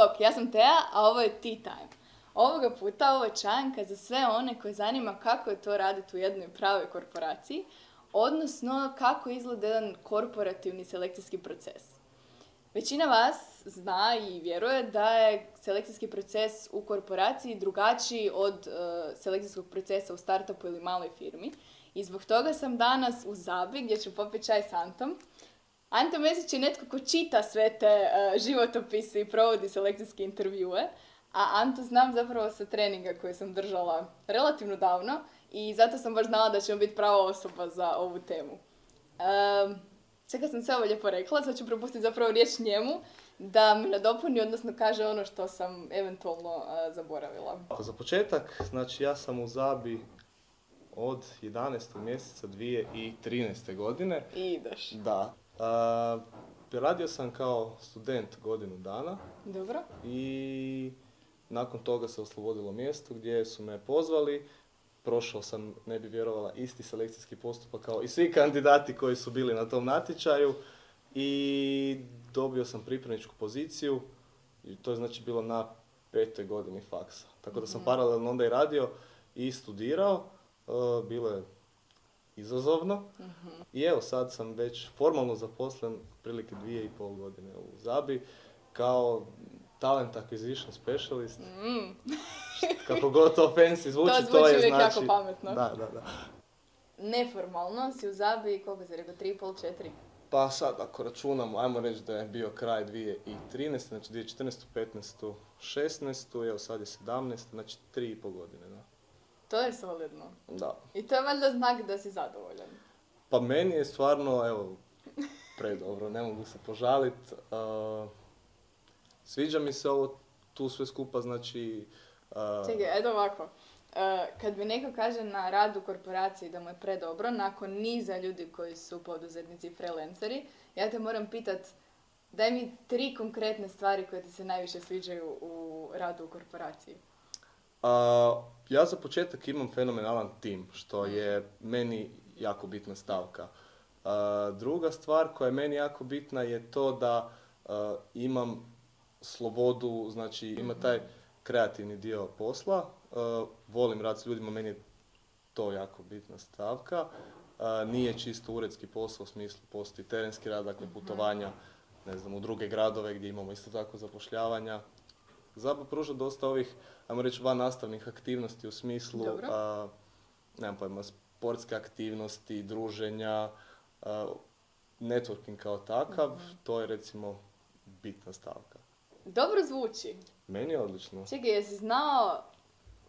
Bok, ja sam Teja, a ovo je Tea Time. Ovoga puta ovo je čajanka za sve one koje zanima kako je to raditi u jednoj pravoj korporaciji, odnosno kako izgleda jedan korporativni selekcijski proces. Većina vas zna i vjeruje da je selekcijski proces u korporaciji drugačiji od e, selekcijskog procesa u startupu ili maloj firmi. I zbog toga sam danas u Zabi gdje ću popiti čaj s Antom. Anto Mesić je netko ko čita sve te e, životopise i provodi selekcijske intervjue. A Anto znam zapravo sa treninga koje sam držala relativno davno i zato sam baš znala da ćemo biti prava osoba za ovu temu. Um, sad kad sam sve ovo lijepo rekla, sad ću propustiti zapravo riječ njemu da mi nadopuni, odnosno kaže ono što sam eventualno zaboravila. Za početak, znači ja sam u Zabi od 11. mjeseca 2013. godine. I ideš. Da. Radio sam kao student godinu dana. Dobro. I nakon toga se oslobodilo mjesto gdje su me pozvali. Prošao sam, ne bi vjerovala, isti selekcijski postupak kao i svi kandidati koji su bili na tom natječaju. I dobio sam pripremničku poziciju. I to je znači bilo na petoj godini faksa. Tako da sam mhm. paralelno onda i radio i studirao. E, bilo je izazovno. Mhm. I evo sad sam već formalno zaposlen prilike dvije i pol godine u Zabi kao talent acquisition specialist. Mm. Kako god to fancy zvuči, to, to je znači... jako pametno. Da, da, da. Neformalno si u Zabi, koliko si rekao, 3,5, 4? Pa sad, ako računamo, ajmo reći da je bio kraj 2013, znači 2014, 15, 16, evo sad je 17, znači 3,5 godine, da. To je solidno. Da. I to je valjda znak da si zadovoljan. Pa meni je stvarno, evo, predobro, ne mogu se požaliti. Sviđa mi se ovo tu sve skupa, znači... Uh... Čekaj, edo ovako. kad mi neko kaže na radu u korporaciji da mu je predobro, nakon niza ljudi koji su poduzetnici i freelanceri, ja te moram pitat, daj mi tri konkretne stvari koje ti se najviše sviđaju u radu u korporaciji. Ja za početak imam fenomenalan tim, što je meni jako bitna stavka. druga stvar koja je meni jako bitna je to da imam slobodu, znači ima taj kreativni dio posla. Volim rad s ljudima, meni je to jako bitna stavka. Nije čisto uredski posao u smislu postoji terenski rad, dakle mhm. putovanja ne znam, u druge gradove gdje imamo isto tako zapošljavanja. Zaba pruža dosta ovih, ajmo reći, van nastavnih aktivnosti u smislu, uh, nemam pojma, sportske aktivnosti, druženja, uh, networking kao takav, mhm. to je recimo bitna stavka. Dobro zvuči. Meni je odlično. Čekaj, jesi znao,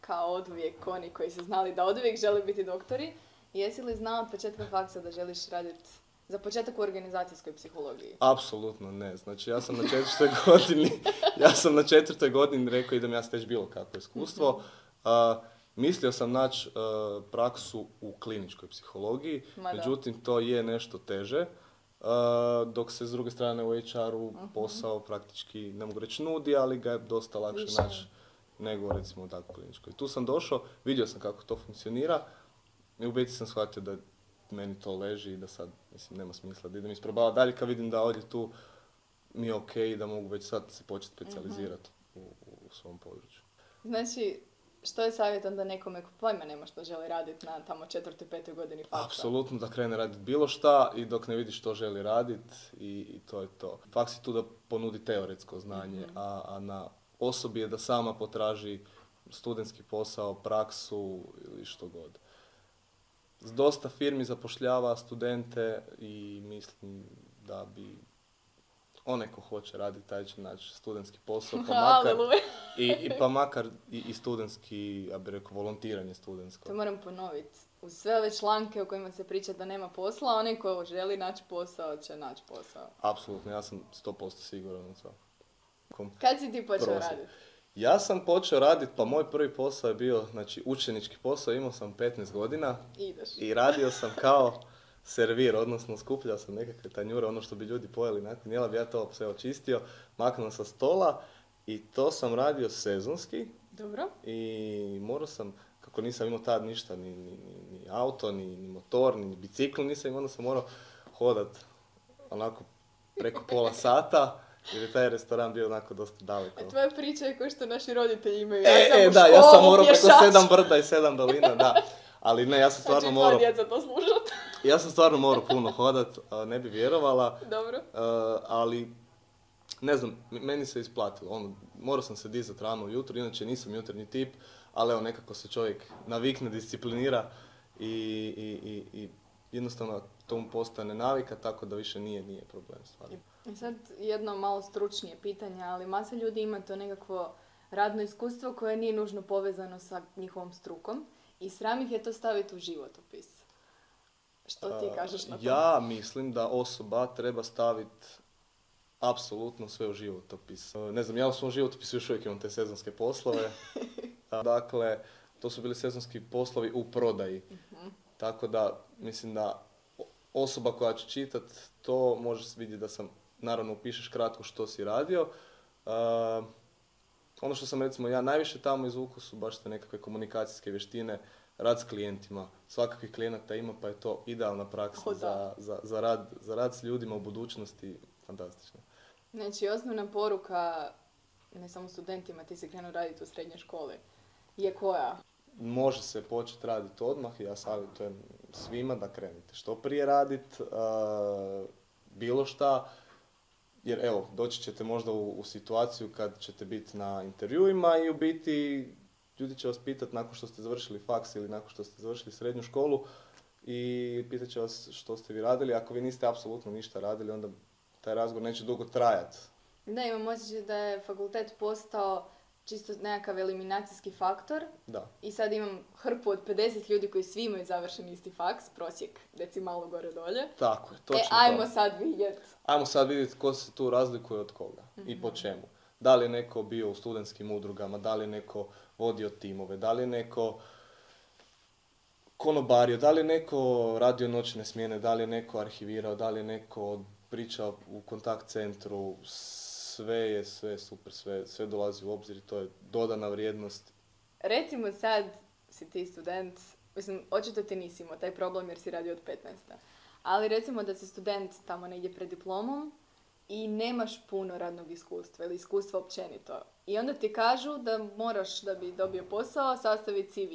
kao od uvijek oni koji su znali da od uvijek žele biti doktori, jesi li znao od početka faksa da želiš raditi za početak u organizacijskoj psihologiji? Apsolutno ne. Znači ja sam na četvrtoj godini, ja sam na četvrtoj godini rekao idem ja steći bilo kakvo iskustvo. Uh, mislio sam naći uh, praksu u kliničkoj psihologiji, međutim to je nešto teže dok se s druge strane u HR-u uh posao praktički, ne mogu reći nudi, ali ga je dosta lakše naći nego recimo u takvoj kliničkoj. Tu sam došao, vidio sam kako to funkcionira i u biti sam shvatio da meni to leži i da sad, mislim, nema smisla da idem isprobavati dalje kad vidim da ovdje tu mi je ok da mogu već sad se početi specijalizirati u, u svom području. Znači, što je savjet onda nekome ko pojma nema što želi raditi na tamo četvrtoj, petoj godini faksa? Apsolutno da krene raditi bilo šta i dok ne vidi što želi raditi i, i, to je to. Faks je tu da ponudi teoretsko znanje, mhm. a, a na osobi je da sama potraži studentski posao, praksu ili što god. Dosta firmi zapošljava studente i mislim da bi onaj ko hoće raditi, taj će naći studentski posao, pa makar, i, i, pa makar i, i studentski, ja bih rekao, volontiranje studentsko. To moram ponoviti. Uz sve ove članke u kojima se priča da nema posla, onaj ko želi naći posao će naći posao. Apsolutno, ja sam 100% siguran u to. Kad si ti počeo raditi? Ja sam počeo raditi, pa moj prvi posao je bio, znači učenički posao, imao sam 15 godina. Ideš. I radio sam kao servir, odnosno skupljao sam nekakve tanjure, ono što bi ljudi pojeli nakon jela, bi ja to sve očistio, maknuo sa stola i to sam radio sezonski. Dobro. I morao sam, kako nisam imao tad ništa, ni, ni, ni auto, ni, ni motor, ni bicikl nisam imao, onda sam morao hodat onako preko pola sata jer je taj restoran bio onako dosta daleko. E, tvoja priča je kao što naši roditelji imaju. E, sam e, u da, ja sam morao preko sedam brda i sedam dolina, da. Ali ne, ja sam će stvarno morao, djeca to slušat. ja sam stvarno morao puno hodat, ne bi vjerovala, Dobro. a, ali ne znam, meni se isplatilo, ono, morao sam se dizat rano ujutro, inače nisam jutarnji tip, ali evo nekako se čovjek navikne, disciplinira i, i, i, i jednostavno to mu postane navika, tako da više nije, nije problem stvarno. I sad jedno malo stručnije pitanje, ali masa ljudi ima to nekakvo radno iskustvo koje nije nužno povezano sa njihovom strukom i sram ih je to staviti u životopis. Što ti A, kažeš na to? Ja mislim da osoba treba staviti apsolutno sve u životopis. E, Ne znam, ja u svom životopisu još uvijek imam te sezonske poslove. Dakle, to su bili sezonski poslovi u prodaji. Mhm. Tako da, mislim da osoba koja će čitat to može vidjeti da sam, naravno upišeš kratko što si radio. A, ono što sam recimo ja najviše tamo izvukao su baš te nekakve komunikacijske vještine, rad s klijentima. Svakakvih klijenata ima pa je to idealna praksa za, za, za, rad, za rad s ljudima u budućnosti. Fantastično. Znači, osnovna poruka, ne samo studentima, ti si krenuo raditi u srednjoj školi, je koja? Može se početi raditi odmah i ja savjetujem svima da krenete što prije raditi bilo šta. Jer evo, doći ćete možda u, u situaciju kad ćete biti na intervjuima i u biti ljudi će vas pitati nakon što ste završili faks ili nakon što ste završili srednju školu i pitat će vas što ste vi radili. Ako vi niste apsolutno ništa radili, onda taj razgovor neće dugo trajati. Da, imam osjećaj da je fakultet postao čisto nekakav eliminacijski faktor Da. i sad imam hrpu od 50 ljudi koji svi imaju završen isti faks, prosjek decimalu gore dolje. Tako je, E, točno ajmo to. sad vidjet. Ajmo sad vidjeti ko se tu razlikuje od koga i po čemu. Da li je neko bio u studentskim udrugama, da li je neko vodio timove, da li je neko konobario, da li je neko radio noćne smjene, da li je neko arhivirao, da li je neko pričao u kontakt centru, sve je, sve super, sve, sve dolazi u obzir i to je dodana vrijednost. Recimo sad si ti student, mislim, očito ti nisi imao taj problem jer si radio od 15. Ali recimo da si student tamo negdje pred diplomom i nemaš puno radnog iskustva ili iskustva općenito. I onda ti kažu da moraš da bi dobio posao sastaviti CV.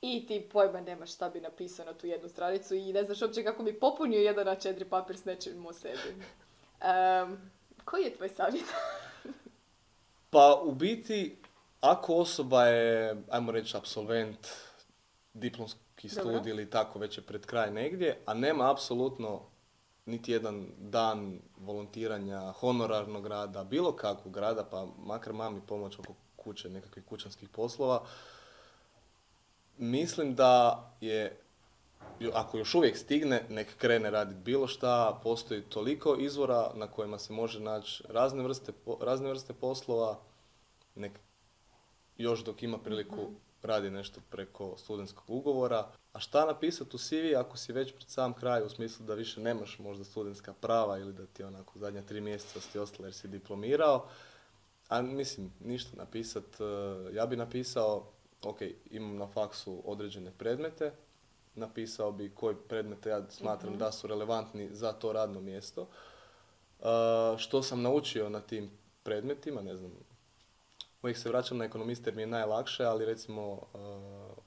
I ti pojma nemaš šta bi napisao na tu jednu stranicu i ne znaš uopće kako bi popunio jedan na četiri papir s nečim o sebi. Em, koji je tvoj savjet? Pa u biti, ako osoba je, ajmo reći, absolvent, diplomski studij ili tako već je pred kraj negdje, a nema apsolutno niti jedan dan volontiranja, honorarnog rada, bilo kakvog rada, pa makar mami pomoć oko kuće, nekakvih kućanskih poslova, mislim da je, ako još uvijek stigne, nek krene raditi bilo šta, postoji toliko izvora na kojima se može naći razne vrste, razne vrste poslova, nek još dok ima priliku radi nešto preko studentskog ugovora. A šta napisati u CV ako si već pred sam kraj u smislu da više nemaš možda studentska prava ili da ti onako zadnja tri mjeseca si ostala jer si diplomirao. A mislim, ništa napisat. e, Ja bi napisao, ok, imam na faksu određene predmete, napisao bi koji predmete ja smatram da su relevantni za to radno mjesto. E, što sam naučio na tim predmetima, ne znam, uvijek se vraćam na ekonomiste jer mi je najlakše, ali recimo e,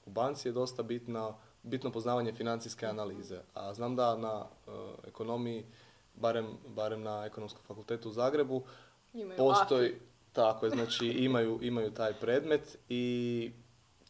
u banci je dosta bitno, bitno poznavanje financijske analize. A znam da na e, ekonomiji, barem, barem na ekonomskom fakultetu u Zagrebu, Imaju postoji, AFI. tako je, znači imaju, imaju taj predmet i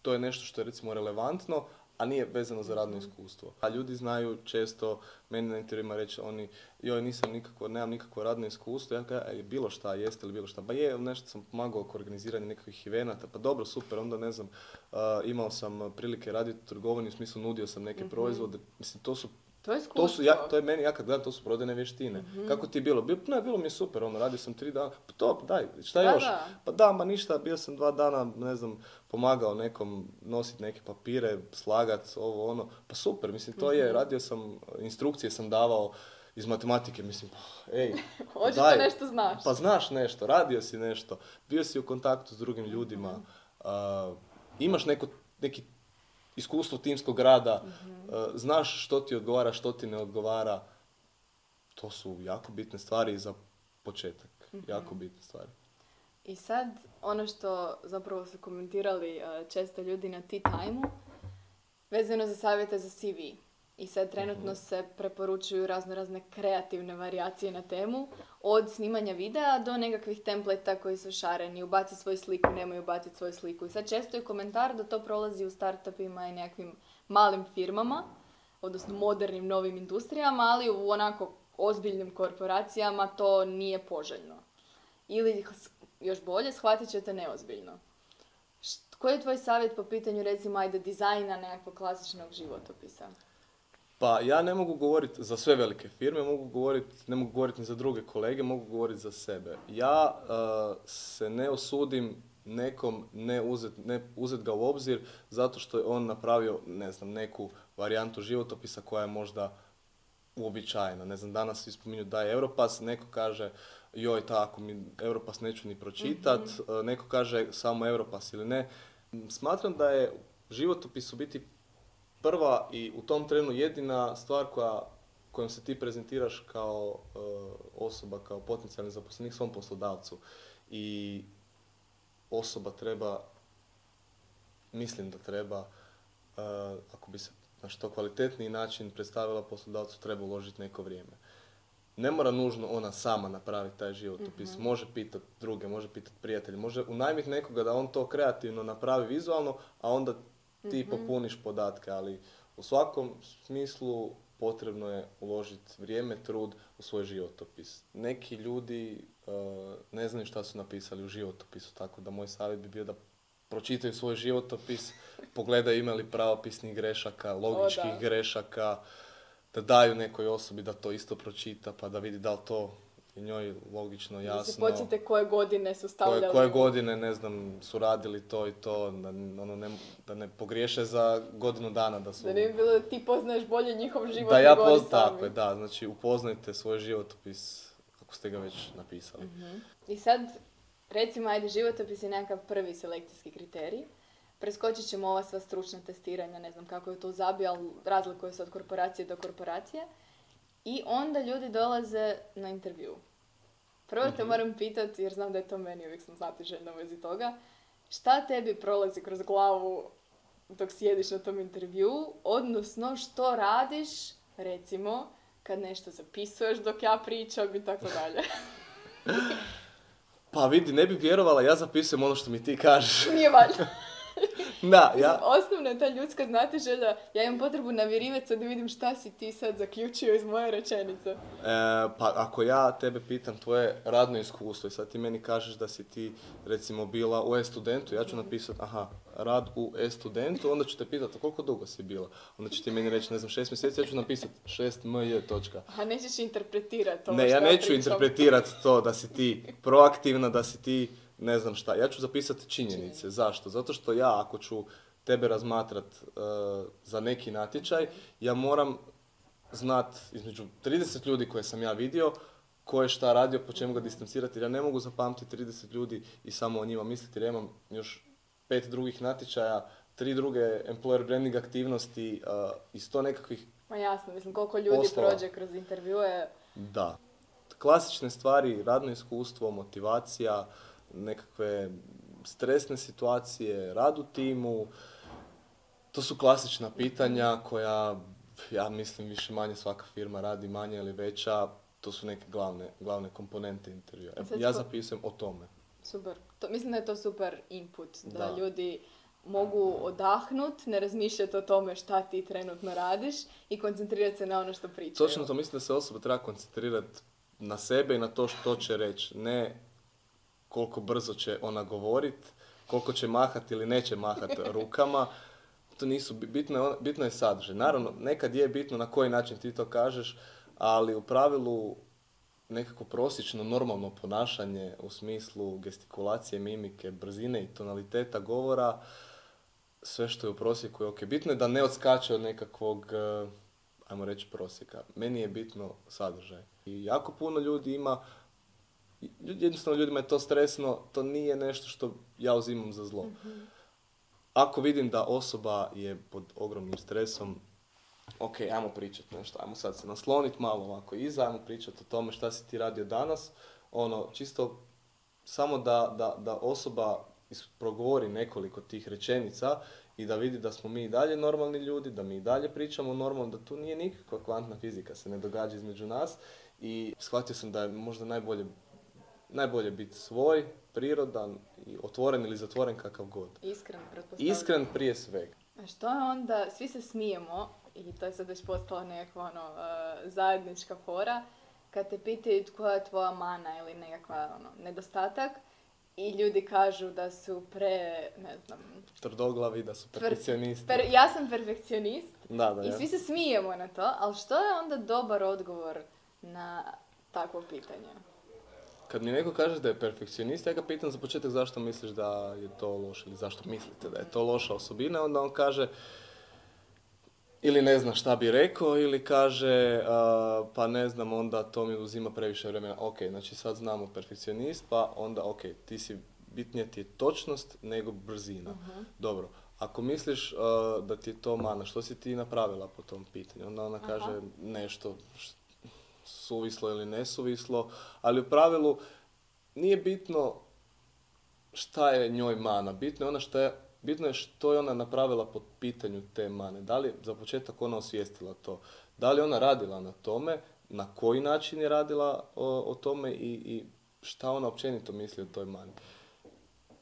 to je nešto što je recimo relevantno, a nije vezano za radno iskustvo. A ljudi znaju često meni na intervjuima reći oni, joj nisam nikako, nemam nikakvo radno iskustvo, ja kažem, "E, bilo šta, jeste li bilo šta, pa je, nešto sam pomagao oko organiziranja nekakvih evenata, pa dobro, super, onda ne znam, a, imao sam prilike raditi u trgovini, u smislu nudio sam neke proizvode, mislim, to su To je to su, ja, to je meni, ja kad gledam, to su prodajne vještine. Kako ti je bilo? Bilo, ne, bilo mi je super, ono, radio sam tri dana, pa to, daj, šta Da, još? da. Pa da, ma ništa, bio sam dva dana, ne znam, pomagao nekom nositi neke papire, slagat, ovo, ono, pa super, mislim, to je, radio sam, instrukcije sam davao iz matematike, mislim, pa, ej, Očito daj. nešto znaš. Pa znaš nešto, radio si nešto, bio si u kontaktu s drugim ljudima, a, imaš neko, neki iskustvo timskog rada, a, znaš što ti odgovara, što ti ne odgovara. To su jako bitne stvari za početak. Jako bitna stvar. I sad, ono što zapravo su komentirali e, često ljudi na tea time vezano za savjete za CV. I sad trenutno se preporučuju razno razne kreativne varijacije na temu, od snimanja videa do nekakvih templeta koji su šareni, ubaci svoju sliku, nemoj ubaciti svoju sliku. I sad često je komentar da to prolazi u startupima i nekakvim malim firmama, odnosno modernim novim industrijama, ali u onako ozbiljnim korporacijama to nije poželjno. Ili još bolje, shvatit ćete neozbiljno. koji je tvoj savjet po pitanju recimo ajde dizajna nekakvog klasičnog životopisa? Pa ja ne mogu govoriti za sve velike firme, mogu govoriti, ne mogu govoriti ni za druge kolege, mogu govoriti za sebe. Ja uh, se ne osudim nekom ne uzet, ne uzet ga u obzir zato što je on napravio, ne znam, neku varijantu životopisa koja je možda uobičajena. Ne znam, danas svi spominju da je Europas, neko kaže joj tako, mi Europas neću ni pročitat, mm neko kaže samo Europas ili ne. Smatram da je životopis u biti prva i u tom trenu jedina stvar koja, kojom se ti prezentiraš kao e, osoba, kao potencijalni zaposlenik svom poslodavcu. I osoba treba, mislim da treba, e, ako bi se na što kvalitetniji način predstavila poslodavcu, treba uložiti neko vrijeme. Ne mora nužno ona sama napraviti taj životopis, mm može pitati druge, može pitati prijatelje, može unajmiti nekoga da on to kreativno napravi vizualno, a onda ti mm popuniš podatke, ali u svakom smislu potrebno je uložiti vrijeme, trud u svoj životopis. Neki ljudi uh, ne znaju šta su napisali u životopisu, tako da moj savjet bi bio da pročitaju svoj životopis, pogledaju imali pravopisnih grešaka, logičkih grešaka, da daju nekoj osobi da to isto pročita, pa da vidi da li to i njoj logično, jasno. Da se koje godine su stavljali. Koje, koje godine, ne znam, su radili to i to, da, ono, ne, da ne pogriješe za godinu dana. Da, su... da ne bi bilo da ti poznaš bolje njihov život Da ja poznam, tako je, da. Znači, upoznajte svoj životopis ako ste ga već napisali. uh I sad, recimo, ajde, životopis je nekakav prvi selekcijski kriterij. Preskočit ćemo ova sva stručna testiranja, ne znam kako je to zabio, ali razlikuje se od korporacije do korporacije. I onda ljudi dolaze na intervju. Prvo te mhm. moram pitati, jer znam da je to meni, uvijek sam željna u vezi toga, šta tebi prolazi kroz glavu dok sjediš na tom intervju, odnosno što radiš, recimo, kad nešto zapisuješ dok ja pričam i tako dalje. pa vidi, ne bi vjerovala, ja zapisujem ono što mi ti kažeš. Nije valjno. Da, ja... Osnovna je ta ljudska znatiželja. Ja imam potrebu navirivati da vidim šta si ti sad zaključio iz moje rečenice. E, pa ako ja tebe pitam tvoje radno iskustvo i sad ti meni kažeš da si ti recimo bila u e-studentu, ja ću napisati aha, rad u e-studentu, onda ću te pitati koliko dugo si bila. Onda će ti meni reći, ne znam, šest mjeseci, ja ću napisati šest mj, točka. A nećeš interpretirati to Ne, ja neću interpretirati to da si ti proaktivna, da si ti ne znam šta. Ja ću zapisati činjenice. Zašto? Zato što ja ako ću tebe razmatrat uh, za neki natječaj, ja moram znat između 30 ljudi koje sam ja vidio, ko je šta radio, po čemu ga distancirati, jer ja ne mogu zapamtiti 30 ljudi i samo o njima misliti, jer ja imam još pet drugih natječaja, tri druge employer branding aktivnosti uh, i sto nekakvih Ma jasno, mislim koliko ljudi prođe kroz intervjue. Da. Klasične stvari, radno iskustvo, motivacija, nekakve stresne situacije, rad u timu, to su klasična pitanja koja, ja mislim, više manje svaka firma radi manje ili veća, to su neke glavne, glavne komponente intervjua. Ja zapisujem o tome. Super. To, mislim da je to super input, da, ljudi mogu odahnut, ne razmišljati o tome šta ti trenutno radiš i koncentrirati se na ono što pričaju. Točno to mislim da se osoba treba koncentrirati na sebe i na to što će reći. Ne koliko brzo će ona govorit, koliko će mahat ili neće mahat rukama. To nisu, bitno je, bitno je sadržaj. Naravno, nekad je bitno na koji način ti to kažeš, ali u pravilu nekako prosječno normalno ponašanje u smislu gestikulacije, mimike, brzine i tonaliteta govora, sve što je u prosjeku je ok. Bitno je da ne odskače od nekakvog, eh, ajmo reći, prosjeka. Meni je bitno sadržaj. I jako puno ljudi ima jednostavno ljudima je to stresno, to nije nešto što ja uzimam za zlo. Mhm. Ako vidim da osoba je pod ogromnim stresom, ok, ajmo pričati nešto, ajmo sad se nasloniti malo ovako iza, ajmo pričati o tome šta si ti radio danas, ono, čisto samo da, da, da osoba progovori nekoliko tih rečenica i da vidi da smo mi i dalje normalni ljudi, da mi i dalje pričamo normalno, da tu nije nikakva kvantna fizika se ne događa između nas i shvatio sam da je možda najbolje, najbolje biti svoj, prirodan, i otvoren ili zatvoren kakav god. Iskren, pretpostavljam. Iskren prije svega. A što je onda, svi se smijemo, i to je sad već postala nekakva ono, e, zajednička fora, kad te pitaju koja je tvoja mana ili nekakva ono, nedostatak, i ljudi kažu da su pre, ne znam, Tvrdoglavi, da su perfekcionisti. per- ja sam perfekcionist Da, da, i ja. svi se smijemo na to, ali što je onda dobar odgovor na takvo pitanje? Kad mi neko kaže da je perfekcionist, ja ga pitam za početak zašto misliš da je to loše ili zašto mislite da je to loša osobina, onda on kaže ili ne zna šta bi rekao ili kaže a, pa ne znam onda to mi uzima previše vremena. Ok, znači sad znamo perfekcionist pa onda ok, ti si bitnije ti je točnost nego brzina. Dobro, ako misliš a, da ti je to mana, što si ti napravila po tom pitanju? Onda ona kaže nešto š- suvislo ili nesuvislo, ali u pravilu nije bitno šta je njoj mana, bitno je ona šta je, bitno je što je ona napravila po pitanju te mane. Da li za početak ona osvijestila to? Da li ona radila na tome? Na koji način je radila o, o tome i, i šta ona općenito misli o toj mani?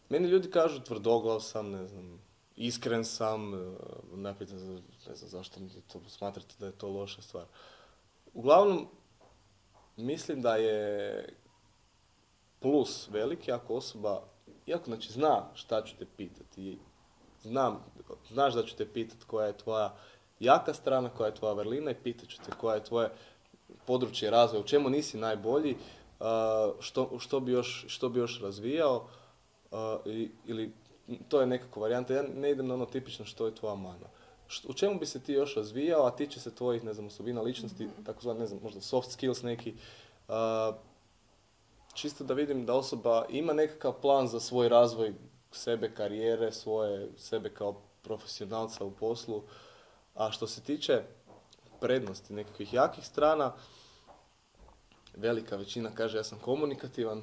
Meni ljudi kažu tvrdoglav sam, ne znam, iskren sam, e, napitan za, ne znam zašto mi to smatrate da je to loša stvar. Uglavnom, mislim da je plus veliki ako osoba, iako znači zna šta ću te pitati znam, znaš da ću te pitati koja je tvoja jaka strana, koja je tvoja vrlina i pitat ću te koja je tvoje područje razvoja, u čemu nisi najbolji, a, što, što, bi, još, što bi još razvijao i- ili to je nekakva varijanta. Ja ne idem na ono tipično što je tvoja mana. U čemu bi se ti još razvijao, a tiče se tvojih, ne znam, osobina ličnosti, takozvani, ne znam, možda soft skills neki, a, čisto da vidim da osoba ima nekakav plan za svoj razvoj sebe, karijere, svoje, sebe kao profesionalca u poslu. A što se tiče prednosti, nekakvih jakih strana, velika većina kaže ja sam komunikativan,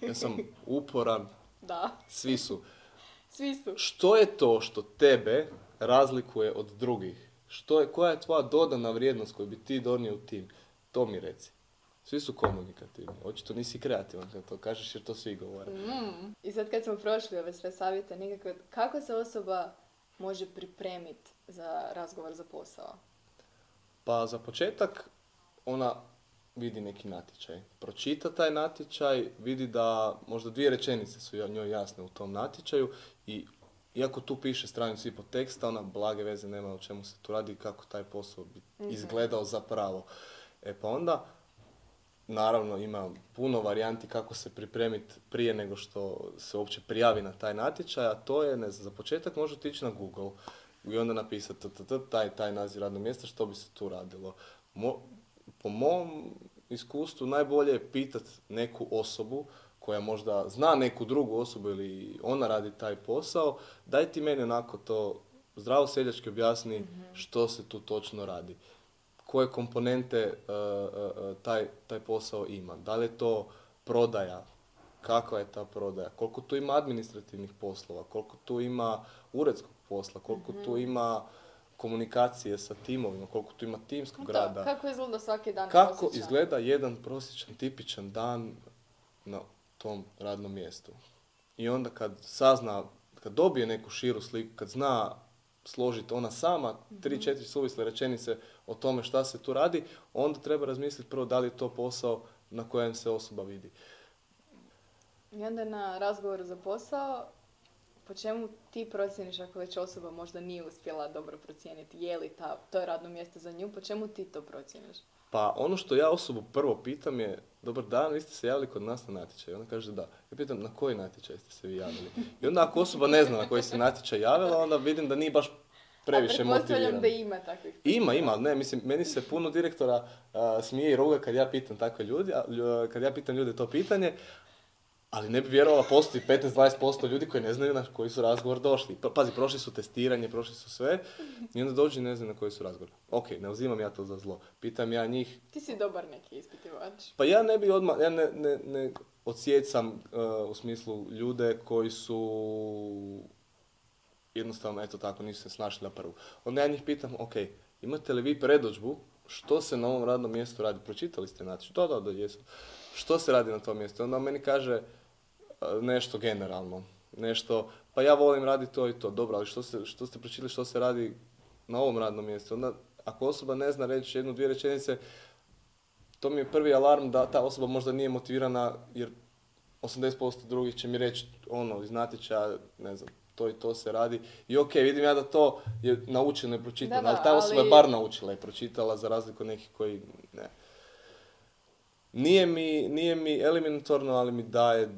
ja sam uporan, Da, svi su. svi su. Što je to što tebe razlikuje od drugih? Što je, koja je tvoja dodana vrijednost koju bi ti donio u tim? To mi reci. Svi su komunikativni. Očito nisi kreativan kad to kažeš jer to svi govore. Mm. I sad kad smo prošli ove sve savjete, nikako, kako se osoba može pripremiti za razgovor za posao? Pa za početak ona vidi neki natječaj. Pročita taj natječaj, vidi da možda dvije rečenice su njoj jasne u tom natječaju i iako tu piše stranicu i po teksta, ona blage veze nema o čemu se tu radi i kako taj posao bi izgledao zapravo. E pa onda, naravno ima puno varijanti kako se pripremiti prije nego što se uopće prijavi na taj natječaj, a to je, ne znam, za početak može otići na Google i onda napisati taj, taj naziv radnog mjesta, što bi se tu radilo. Mo- po mom iskustvu najbolje je pitat neku osobu koja možda zna neku drugu osobu ili ona radi taj posao, daj ti meni onako to zdravo seljački objasni što se tu točno radi. Koje komponente e, e, taj, taj posao ima. Da li je to prodaja, kakva je ta prodaja, koliko tu ima administrativnih poslova, koliko tu ima uredskog posla, koliko tu ima komunikacije sa timovima, koliko tu ima timskog Da, rada. kako izgleda svaki dan Kako prosječan? izgleda jedan prosječan, tipičan dan na tom radnom mjestu. I onda kad sazna, kad dobije neku širu sliku, kad zna složiti ona sama tri, četiri suvisle rečenice o tome šta se tu radi, onda treba razmisliti prvo da li je to posao na kojem se osoba vidi. I onda na razgovoru za posao, po čemu ti procjeniš ako već osoba možda nije uspjela dobro procijeniti je li ta, to je radno mjesto za nju, po čemu ti to procjeniš? Pa ono što ja osobu prvo pitam je, dobar dan, vi ste se javili kod nas na natječaj. Ona kaže da. Ja pitam na koji natječaj ste se vi javili. I onda ako osoba ne zna na koji se natječaj javila, onda vidim da nije baš previše A motivirana. da ima takvih. Ima, ima, ne, mislim, meni se puno direktora a, smije i ruga kad ja pitam takve ljudi, a, kad ja pitam ljude to pitanje, ali ne bi vjerovala, postoji 15-20% ljudi koji ne znaju na koji su razgovor došli. Pa- Pazi, prošli su testiranje, prošli su sve i onda dođu i ne znaju na koji su razgovor. Ok, ne uzimam ja to za zlo. Pitam ja njih, Ti si dobar neki ispitivač. pa ja ne bi odmah, ja ne, ne, ne, odsjecam e, u smislu ljude koji su jednostavno, eto tako, nisu se snašli na prvu. Onda ja njih pitam, ok, imate li vi predođbu što se na ovom radnom mjestu radi? Pročitali ste znači? Da, da, da, jesu. Što se radi na tom mjestu? Onda on meni kaže nešto generalno. Nešto, pa ja volim raditi to i to. Dobro, ali što, se, što ste pročitali što se radi na ovom radnom mjestu? Onda, ako osoba ne zna reći jednu, dvije rečenice, to mi je prvi alarm da ta osoba možda nije motivirana, jer 80% drugih će mi reći ono iz natječaja, ne znam, to i to se radi. I ok, vidim ja da to je naučeno i pročitano, ali ta osoba je bar naučila i pročitala za razliku od nekih koji ne. Nije mi, nije mi eliminatorno, ali mi daje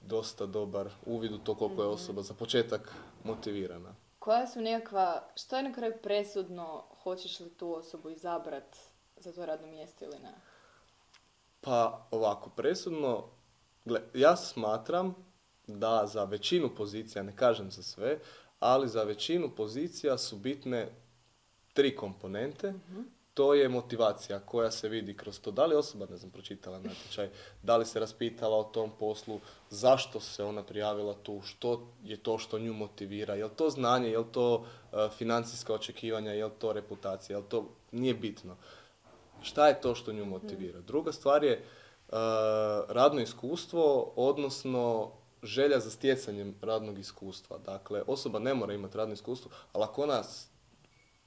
dosta dobar uvid u to koliko je mhm. osoba za početak motivirana. Koja su nekakva, što je na kraju presudno, hoćeš li tu osobu izabrat za to radno mjesto ili ne? Pa ovako, presudno, gle, ja smatram da za većinu pozicija, ne kažem za sve, ali za većinu pozicija su bitne tri komponente. Mhm. To je motivacija koja se vidi kroz to. Da li osoba, ne znam, pročitala natječaj, da li se raspitala o tom poslu, zašto se ona prijavila tu, što je to što nju motivira, je li to znanje, je li to uh, financijska očekivanja, je li to reputacija, je li to, nije bitno. Šta je to što nju motivira? Mhm. Druga stvar je uh, radno iskustvo, odnosno želja za stjecanjem radnog iskustva. Dakle, osoba ne mora imati radno iskustvo, ali ako ona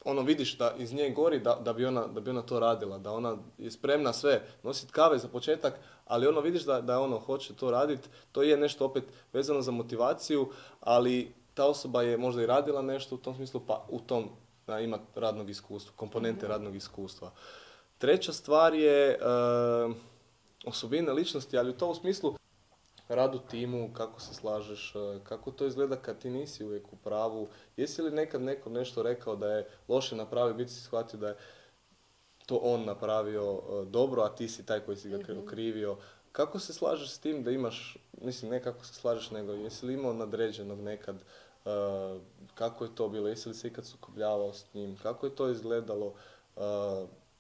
ono vidiš da iz nje gori da, da, bi ona, da bi ona to radila, da ona je spremna sve, nositi kave za početak, ali ono vidiš da, da ono hoće to raditi, to je nešto opet vezano za motivaciju, ali ta osoba je možda i radila nešto u tom smislu, pa u tom da, ima radnog iskustva, komponente mhm. radnog iskustva. Treća stvar je e, osobine ličnosti, ali u tom smislu rad u timu, kako se slažeš, e, kako to izgleda kad ti nisi uvijek u pravu. Jesi li nekad neko nešto rekao da je loše napravio, biti si shvatio da je to on napravio e, dobro, a ti si taj koji si ga mhm. okrivio. Kako se slažeš s tim da imaš, mislim ne kako se slažeš, nego jesi li imao nadređenog nekad, e, kako je to bilo, jesi li se ikad sukobljavao s njim, kako je to izgledalo,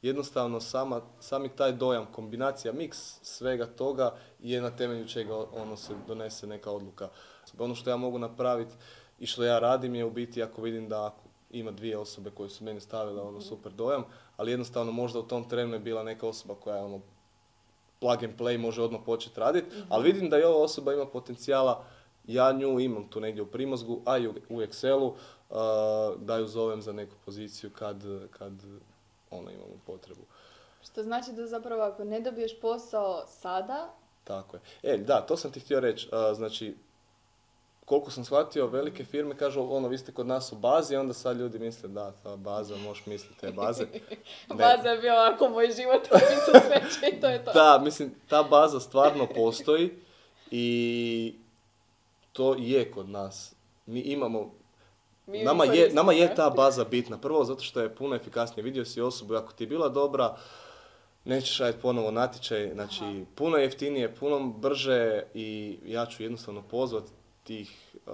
jednostavno sama, sami taj dojam, kombinacija, miks svega toga je na temelju čega ono se donese neka odluka. Ono što ja mogu napraviti i što ja radim je u biti ako vidim da ima dvije osobe koje su meni stavile ono mhm. super dojam, ali jednostavno možda u tom trenu je bila neka osoba koja je ono plug and play može odmah početi raditi, mhm. ali vidim da i ova osoba ima potencijala, ja nju imam tu negdje u primozgu, a i u Excelu, uh, da ju zovem za neku poziciju kad, kad ono imamo potrebu. Što znači da zapravo ako ne dobiješ posao sada... Tako je. E, da, to sam ti htio reći. znači, koliko sam shvatio, velike firme kažu, ono, vi ste kod nas u bazi, onda sad ljudi misle, da, ta baza, možeš misliti te baze. baza je bio ovako moj život, sve i to je to. Da, mislim, ta baza stvarno postoji i to je kod nas. Mi imamo nama je, nama je ta baza bitna. Prvo zato što je puno efikasnije. Vidio si osobu, ako ti je bila dobra, nećeš raditi ponovo natječaj. Znači, puno jeftinije, puno brže i ja ću jednostavno pozvati tih uh,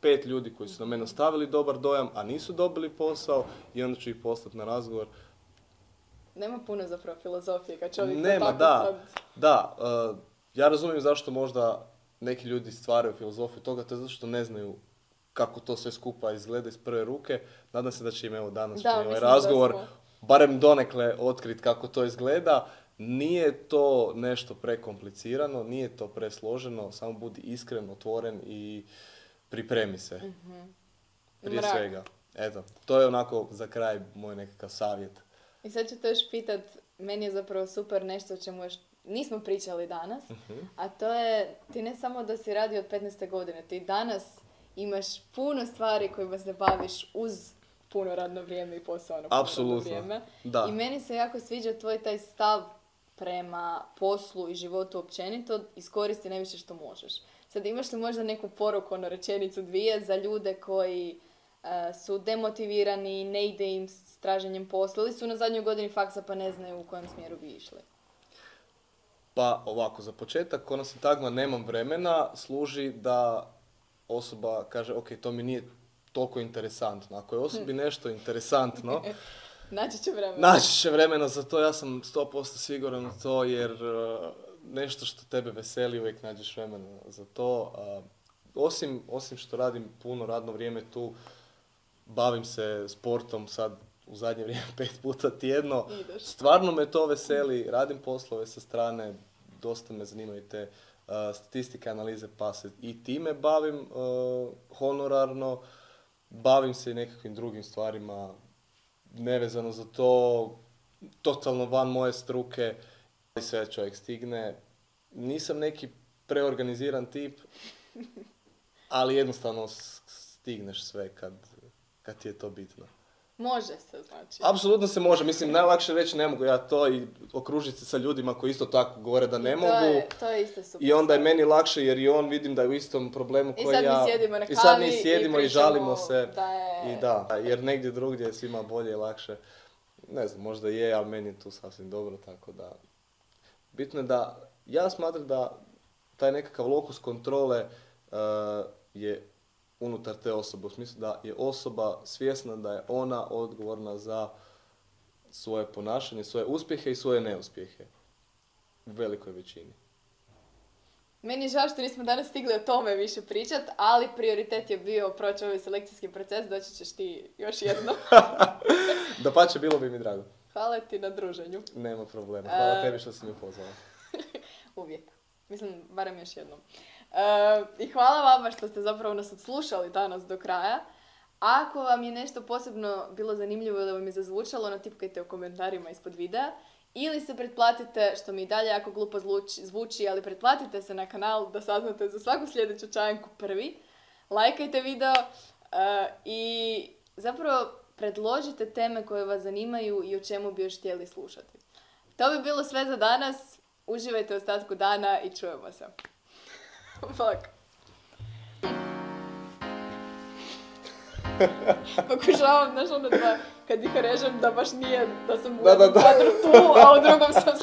pet ljudi koji su na mene ostavili dobar dojam, a nisu dobili posao i onda ću ih poslati na razgovor. Nema puno zapravo filozofije kad čovjek Nema, tako da, da. Uh, ja razumijem zašto možda neki ljudi stvaraju filozofiju toga, to je zato što ne znaju kako to sve skupa izgleda iz prve ruke. Nadam se da će im evo danas da, ovaj razgovor barem donekle otkriti kako to izgleda. Nije to nešto prekomplicirano, nije to presloženo, samo budi iskren, otvoren i pripremi se. mm Prije svega. Eto, to je onako za kraj moj nekakav savjet. I sad ću te još pitat, meni je zapravo super nešto o čemu još nismo pričali danas, mhm. a to je ti ne samo da si radi od 15. godine, ti danas imaš puno stvari kojima se baviš uz puno radno vrijeme i posao na puno radno vrijeme. Da. I meni se jako sviđa tvoj taj stav prema poslu i životu općenito, iskoristi najviše što možeš. Sad imaš li možda neku poruku, ono rečenicu dvije za ljude koji uh, su demotivirani, ne ide im s traženjem posla ili su na zadnjoj godini faksa pa ne znaju u kojem smjeru bi išli? Pa ovako, za početak, ono tagma nemam vremena, služi da osoba kaže, ok, to mi nije toliko interesantno. Ako je osobi hm. nešto interesantno, Naći će vremena. Naći će vremena za to, ja sam 100% siguran u to, jer uh, nešto što tebe veseli, uvijek nađeš vremena za to. Osim, osim što radim puno radno vrijeme tu, bavim se sportom sad u zadnje vrijeme pet puta tjedno. Ideš. Stvarno me to veseli, radim poslove sa strane, dosta me zanimaju te statistike, analize, pa se i time bavim uh, honorarno. Bavim se i nekakvim drugim stvarima nevezano za to, totalno van moje struke. I sve čovjek stigne. Nisam neki preorganiziran tip, ali jednostavno stigneš sve kad, kad ti je to bitno. Može se, znači. Apsolutno se može, mislim najlakše reći ne mogu ja to i okružiti se sa ljudima koji isto tako govore da ne I to mogu. Je, to je isto super. I onda je meni lakše jer i on vidim da je u istom problemu I koji sad ja. mi sjedimo na I sad mi kavi i sjedimo i, pričamo žalimo se. da je- I da, jer negdje drugdje je svima bolje i lakše. Ne znam, možda je, ali meni je tu sasvim dobro, tako da... Bitno je da, ja smatram da taj nekakav lokus kontrole eh, je unutar te osobe, u smislu da je osoba svjesna da je ona odgovorna za svoje ponašanje, svoje uspjehe i svoje neuspjehe. U velikoj većini. Meni je žao što nismo danas stigli o tome više pričat, ali prioritet je bio proći ovaj selekcijski proces, doći ćeš ti još jedno. Da pače, bilo bi mi drago. Hvala ti na druženju. Nema problema. Hvala E, tebi što si me pozvala. Uvijek. Mislim, barem još jednom. E, I hvala vama što ste zapravo nas odslušali danas do kraja. Ako vam je nešto posebno bilo zanimljivo da vam je zazvučalo, natipkajte u komentarima ispod videa. Ili se pretplatite, što mi i dalje jako glupo zvuči, zvuči, ali pretplatite se na kanal da saznate za svaku sljedeću čajanku prvi. Lajkajte video e, i zapravo predložite teme koje vas zanimaju i o čemu bi još htjeli slušati. To bi bilo sve za danas. Uživajte u ostatku dana i čujemo se. Fuck. Pokušavam, znaš ono da kad ih režem da baš nije da sam u Da, da, jednom da. kadru tu, a u drugom sam